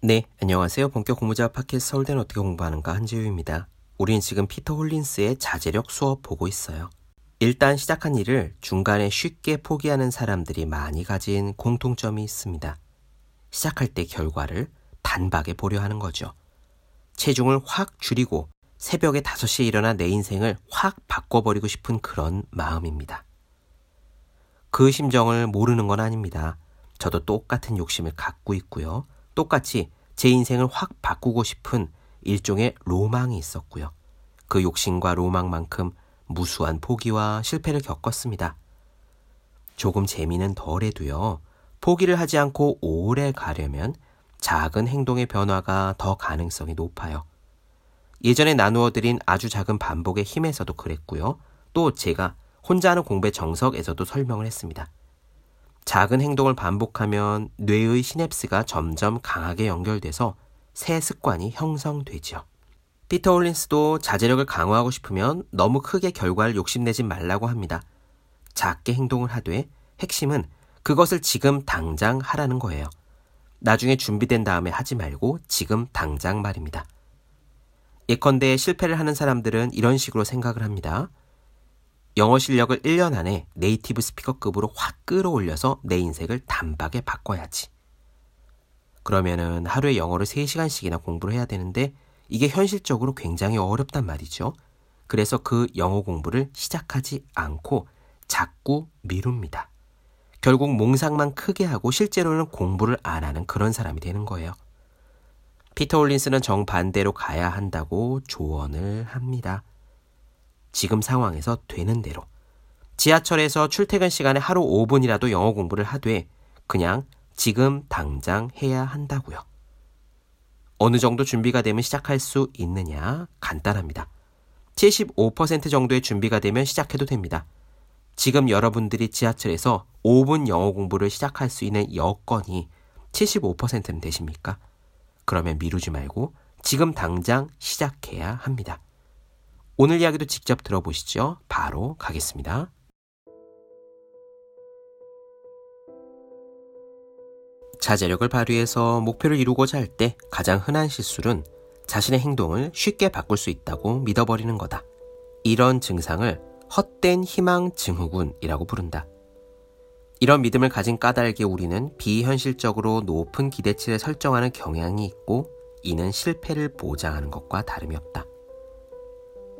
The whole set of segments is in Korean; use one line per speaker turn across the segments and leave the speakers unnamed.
네, 안녕하세요. 본격 공부자 팟캐스트 서울대는 어떻게 공부하는가 한지우입니다. 우린 지금 피터 홀린스의 자제력 수업 보고 있어요. 일단 시작한 일을 중간에 쉽게 포기하는 사람들이 많이 가진 공통점이 있습니다. 시작할 때 결과를 단박에 보려 하는 거죠. 체중을 확 줄이고 새벽에 5시에 일어나 내 인생을 확 바꿔버리고 싶은 그런 마음입니다. 그 심정을 모르는 건 아닙니다. 저도 똑같은 욕심을 갖고 있고요. 똑같이 제 인생을 확 바꾸고 싶은 일종의 로망이 있었고요. 그 욕심과 로망만큼 무수한 포기와 실패를 겪었습니다. 조금 재미는 덜해도요. 포기를 하지 않고 오래 가려면 작은 행동의 변화가 더 가능성이 높아요. 예전에 나누어 드린 아주 작은 반복의 힘에서도 그랬고요. 또 제가 혼자 하는 공부의 정석에서도 설명을 했습니다. 작은 행동을 반복하면 뇌의 시냅스가 점점 강하게 연결돼서 새 습관이 형성되죠. 피터 홀린스도 자제력을 강화하고 싶으면 너무 크게 결과를 욕심내지 말라고 합니다. 작게 행동을 하되 핵심은 그것을 지금 당장 하라는 거예요. 나중에 준비된 다음에 하지 말고 지금 당장 말입니다. 예컨대 실패를 하는 사람들은 이런 식으로 생각을 합니다. 영어 실력을 1년 안에 네이티브 스피커급으로 확 끌어올려서 내 인생을 단박에 바꿔야지. 그러면은 하루에 영어를 3시간씩이나 공부를 해야 되는데 이게 현실적으로 굉장히 어렵단 말이죠. 그래서 그 영어 공부를 시작하지 않고 자꾸 미룹니다. 결국 몽상만 크게 하고 실제로는 공부를 안 하는 그런 사람이 되는 거예요. 피터 홀린스는 정반대로 가야 한다고 조언을 합니다. 지금 상황에서 되는 대로 지하철에서 출퇴근 시간에 하루 5분이라도 영어 공부를 하되 그냥 지금 당장 해야 한다고요. 어느 정도 준비가 되면 시작할 수 있느냐? 간단합니다. 75% 정도의 준비가 되면 시작해도 됩니다. 지금 여러분들이 지하철에서 5분 영어 공부를 시작할 수 있는 여건이 75%는 되십니까? 그러면 미루지 말고 지금 당장 시작해야 합니다. 오늘 이야기도 직접 들어보시죠. 바로 가겠습니다. 자제력을 발휘해서 목표를 이루고자 할 때 가장 흔한 실수는 자신의 행동을 쉽게 바꿀 수 있다고 믿어버리는 거다. 이런 증상을 헛된 희망 증후군이라고 부른다. 이런 믿음을 가진 까닭에 우리는 비현실적으로 높은 기대치를 설정하는 경향이 있고 이는 실패를 보장하는 것과 다름이 없다.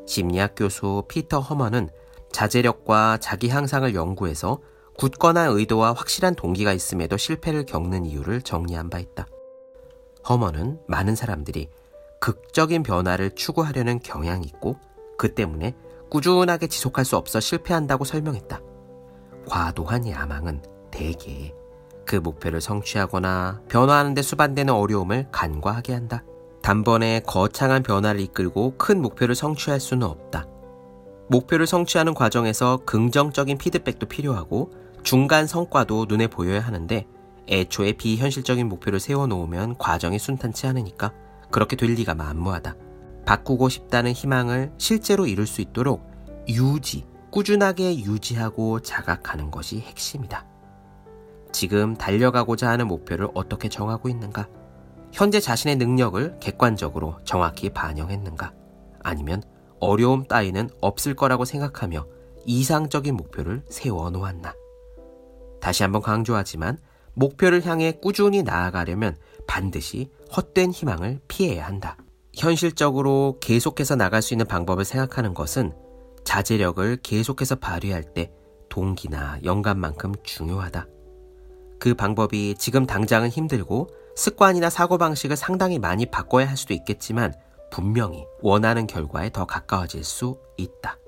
심리학 교수 피터 허먼은 자제력과 자기 향상을 연구해서 굳건한 의도와 확실한 동기가 있음에도 실패를 겪는 이유를 정리한 바 있다. 허먼은 많은 사람들이 극적인 변화를 추구하려는 경향이 있고 그 때문에 꾸준하게 지속할 수 없어 실패한다고 설명했다. 과도한 야망은 대개 그 목표를 성취하거나 변화하는 데 수반되는 어려움을 간과하게 한다. 단번에 거창한 변화를 이끌고 큰 목표를 성취할 수는 없다. 목표를 성취하는 과정에서 긍정적인 피드백도 필요하고 중간 성과도 눈에 보여야 하는데 애초에 비현실적인 목표를 세워놓으면 과정이 순탄치 않으니까 그렇게 될 리가 만무하다. 바꾸고 싶다는 희망을 실제로 이룰 수 있도록 유지, 꾸준하게 유지하고 자각하는 것이 핵심이다. 지금 달려가고자 하는 목표를 어떻게 정하고 있는가? 현재 자신의 능력을 객관적으로 정확히 반영했는가? 아니면 어려움 따위는 없을 거라고 생각하며 이상적인 목표를 세워 놓았나? 다시 한번 강조하지만 목표를 향해 꾸준히 나아가려면 반드시 헛된 희망을 피해야 한다. 현실적으로 계속해서 나갈 수 있는 방법을 생각하는 것은 자제력을 계속해서 발휘할 때 동기나 영감만큼 중요하다. 그 방법이 지금 당장은 힘들고 습관이나 사고방식을 상당히 많이 바꿔야 할 수도 있겠지만 분명히 원하는 결과에 더 가까워질 수 있다.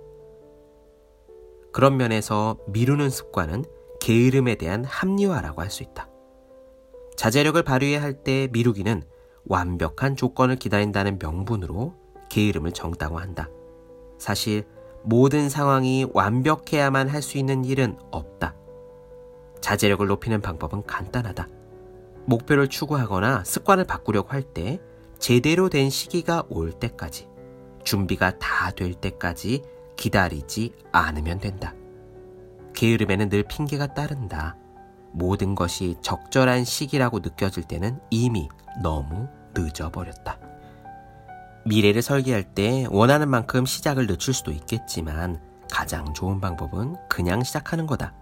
그런 면에서 미루는 습관은 게으름에 대한 합리화라고 할 수 있다. 자제력을 발휘해야 할 때 미루기는 완벽한 조건을 기다린다는 명분으로 게으름을 정다고 한다. 사실 모든 상황이 완벽해야만 할 수 있는 일은 없다. 자제력을 높이는 방법은 간단하다. 목표를 추구하거나 습관을 바꾸려고 할 때 제대로 된 시기가 올 때까지 준비가 다 될 때까지 기다리지 않으면 된다. 게으름에는 늘 핑계가 따른다. 모든 것이 적절한 시기라고 느껴질 때는 이미 너무 늦어버렸다. 미래를 설계할 때 원하는 만큼 시작을 늦출 수도 있겠지만 가장 좋은 방법은 그냥 시작하는 거다.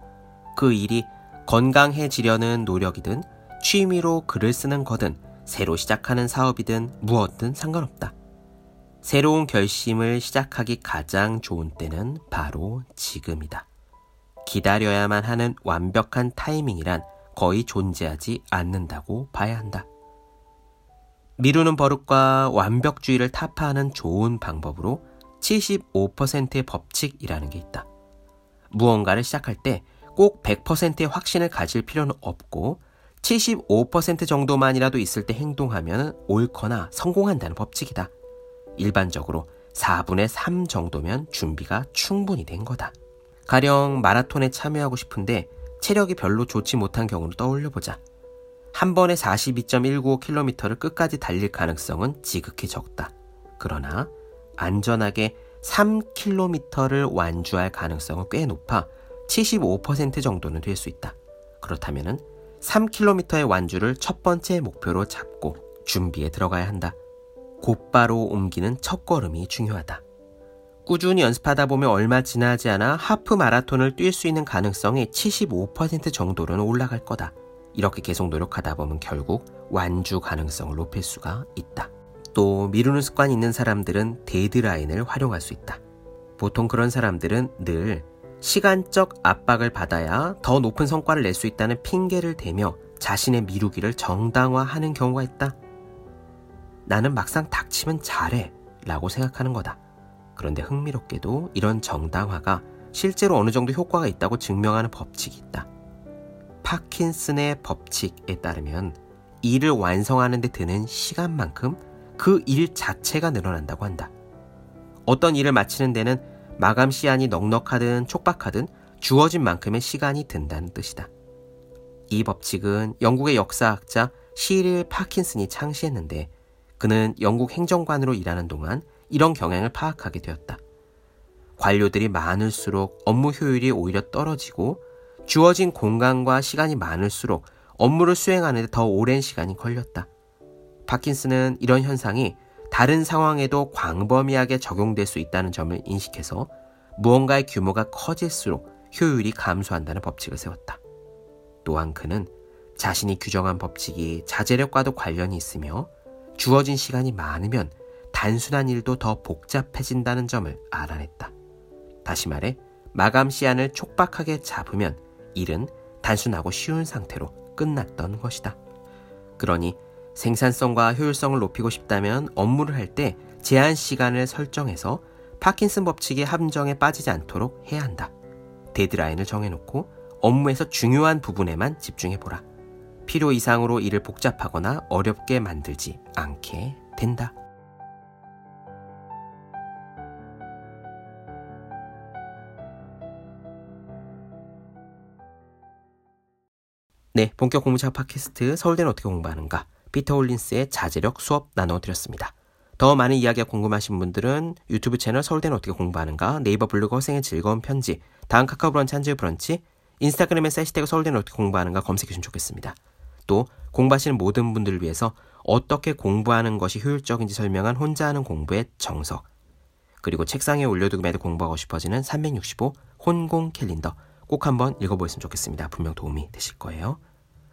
그 일이 건강해지려는 노력이든 취미로 글을 쓰는 거든 새로 시작하는 사업이든 무엇든 상관없다. 새로운 결심을 시작하기 가장 좋은 때는 바로 지금이다. 기다려야만 하는 완벽한 타이밍이란 거의 존재하지 않는다고 봐야 한다. 미루는 버릇과 완벽주의를 타파하는 좋은 방법으로 75%의 법칙이라는 게 있다. 무언가를 시작할 때 꼭 100%의 확신을 가질 필요는 없고 75% 정도만이라도 있을 때 행동하면 옳거나 성공한다는 법칙이다. 일반적으로 4분의 3 정도면 준비가 충분히 된 거다. 가령 마라톤에 참여하고 싶은데 체력이 별로 좋지 못한 경우를 떠올려 보자. 한 번에 42.195km를 끝까지 달릴 가능성은 지극히 적다. 그러나 안전하게 3km를 완주할 가능성은 꽤 높아 75% 정도는 될 수 있다. 그렇다면 3km의 완주를 첫 번째 목표로 잡고 준비에 들어가야 한다. 곧바로 옮기는 첫 걸음이 중요하다. 꾸준히 연습하다 보면 얼마 지나지 않아 하프 마라톤을 뛸 수 있는 가능성이 75% 정도로는 올라갈 거다. 이렇게 계속 노력하다 보면 결국 완주 가능성을 높일 수가 있다. 또 미루는 습관이 있는 사람들은 데드라인을 활용할 수 있다. 보통 그런 사람들은 늘 시간적 압박을 받아야 더 높은 성과를 낼 수 있다는 핑계를 대며 자신의 미루기를 정당화하는 경우가 있다. 나는 막상 닥치면 잘해 라고 생각하는 거다. 그런데 흥미롭게도 이런 정당화가 실제로 어느 정도 효과가 있다고 증명하는 법칙이 있다. 파킨슨의 법칙에 따르면 일을 완성하는 데 드는 시간만큼 그 일 자체가 늘어난다고 한다. 어떤 일을 마치는 데는 마감 시한이 넉넉하든 촉박하든 주어진 만큼의 시간이 든다는 뜻이다. 이 법칙은 영국의 역사학자 시릴 파킨슨이 창시했는데 그는 영국 행정관으로 일하는 동안 이런 경향을 파악하게 되었다. 관료들이 많을수록 업무 효율이 오히려 떨어지고 주어진 공간과 시간이 많을수록 업무를 수행하는 데 더 오랜 시간이 걸렸다. 파킨슨은 이런 현상이 다른 상황에도 광범위하게 적용될 수 있다는 점을 인식해서 무언가의 규모가 커질수록 효율이 감소한다는 법칙을 세웠다. 또한 그는 자신이 규정한 법칙이 자제력과도 관련이 있으며 주어진 시간이 많으면 단순한 일도 더 복잡해진다는 점을 알아냈다. 다시 말해, 마감 시한을 촉박하게 잡으면 일은 단순하고 쉬운 상태로 끝났던 것이다. 그러니 생산성과 효율성을 높이고 싶다면 업무를 할 때 제한 시간을 설정해서 파킨슨 법칙의 함정에 빠지지 않도록 해야 한다. 데드라인을 정해놓고 업무에서 중요한 부분에만 집중해보라. 필요 이상으로 일을 복잡하거나 어렵게 만들지 않게 된다. 네, 본격 공부차 팟캐스트 서울대는 어떻게 공부하는가 피터 홀린스의 자제력 수업 나눠드렸습니다. 더 많은 이야기가 궁금하신 분들은 유튜브 채널 서울대는 어떻게 공부하는가 네이버 블로그 허생의 즐거운 편지 다음 카카오 브런치 한주의 브런치 인스타그램에 세시태그 서울대는 어떻게 공부하는가 검색해 주시면 좋겠습니다. 또 공부하시는 모든 분들을 위해서 어떻게 공부하는 것이 효율적인지 설명한 혼자 하는 공부의 정석 그리고 책상에 올려두기만 도 공부하고 싶어지는 365 혼공 캘린더 꼭 한번 읽어보셨으면 좋겠습니다. 분명 도움이 되실 거예요.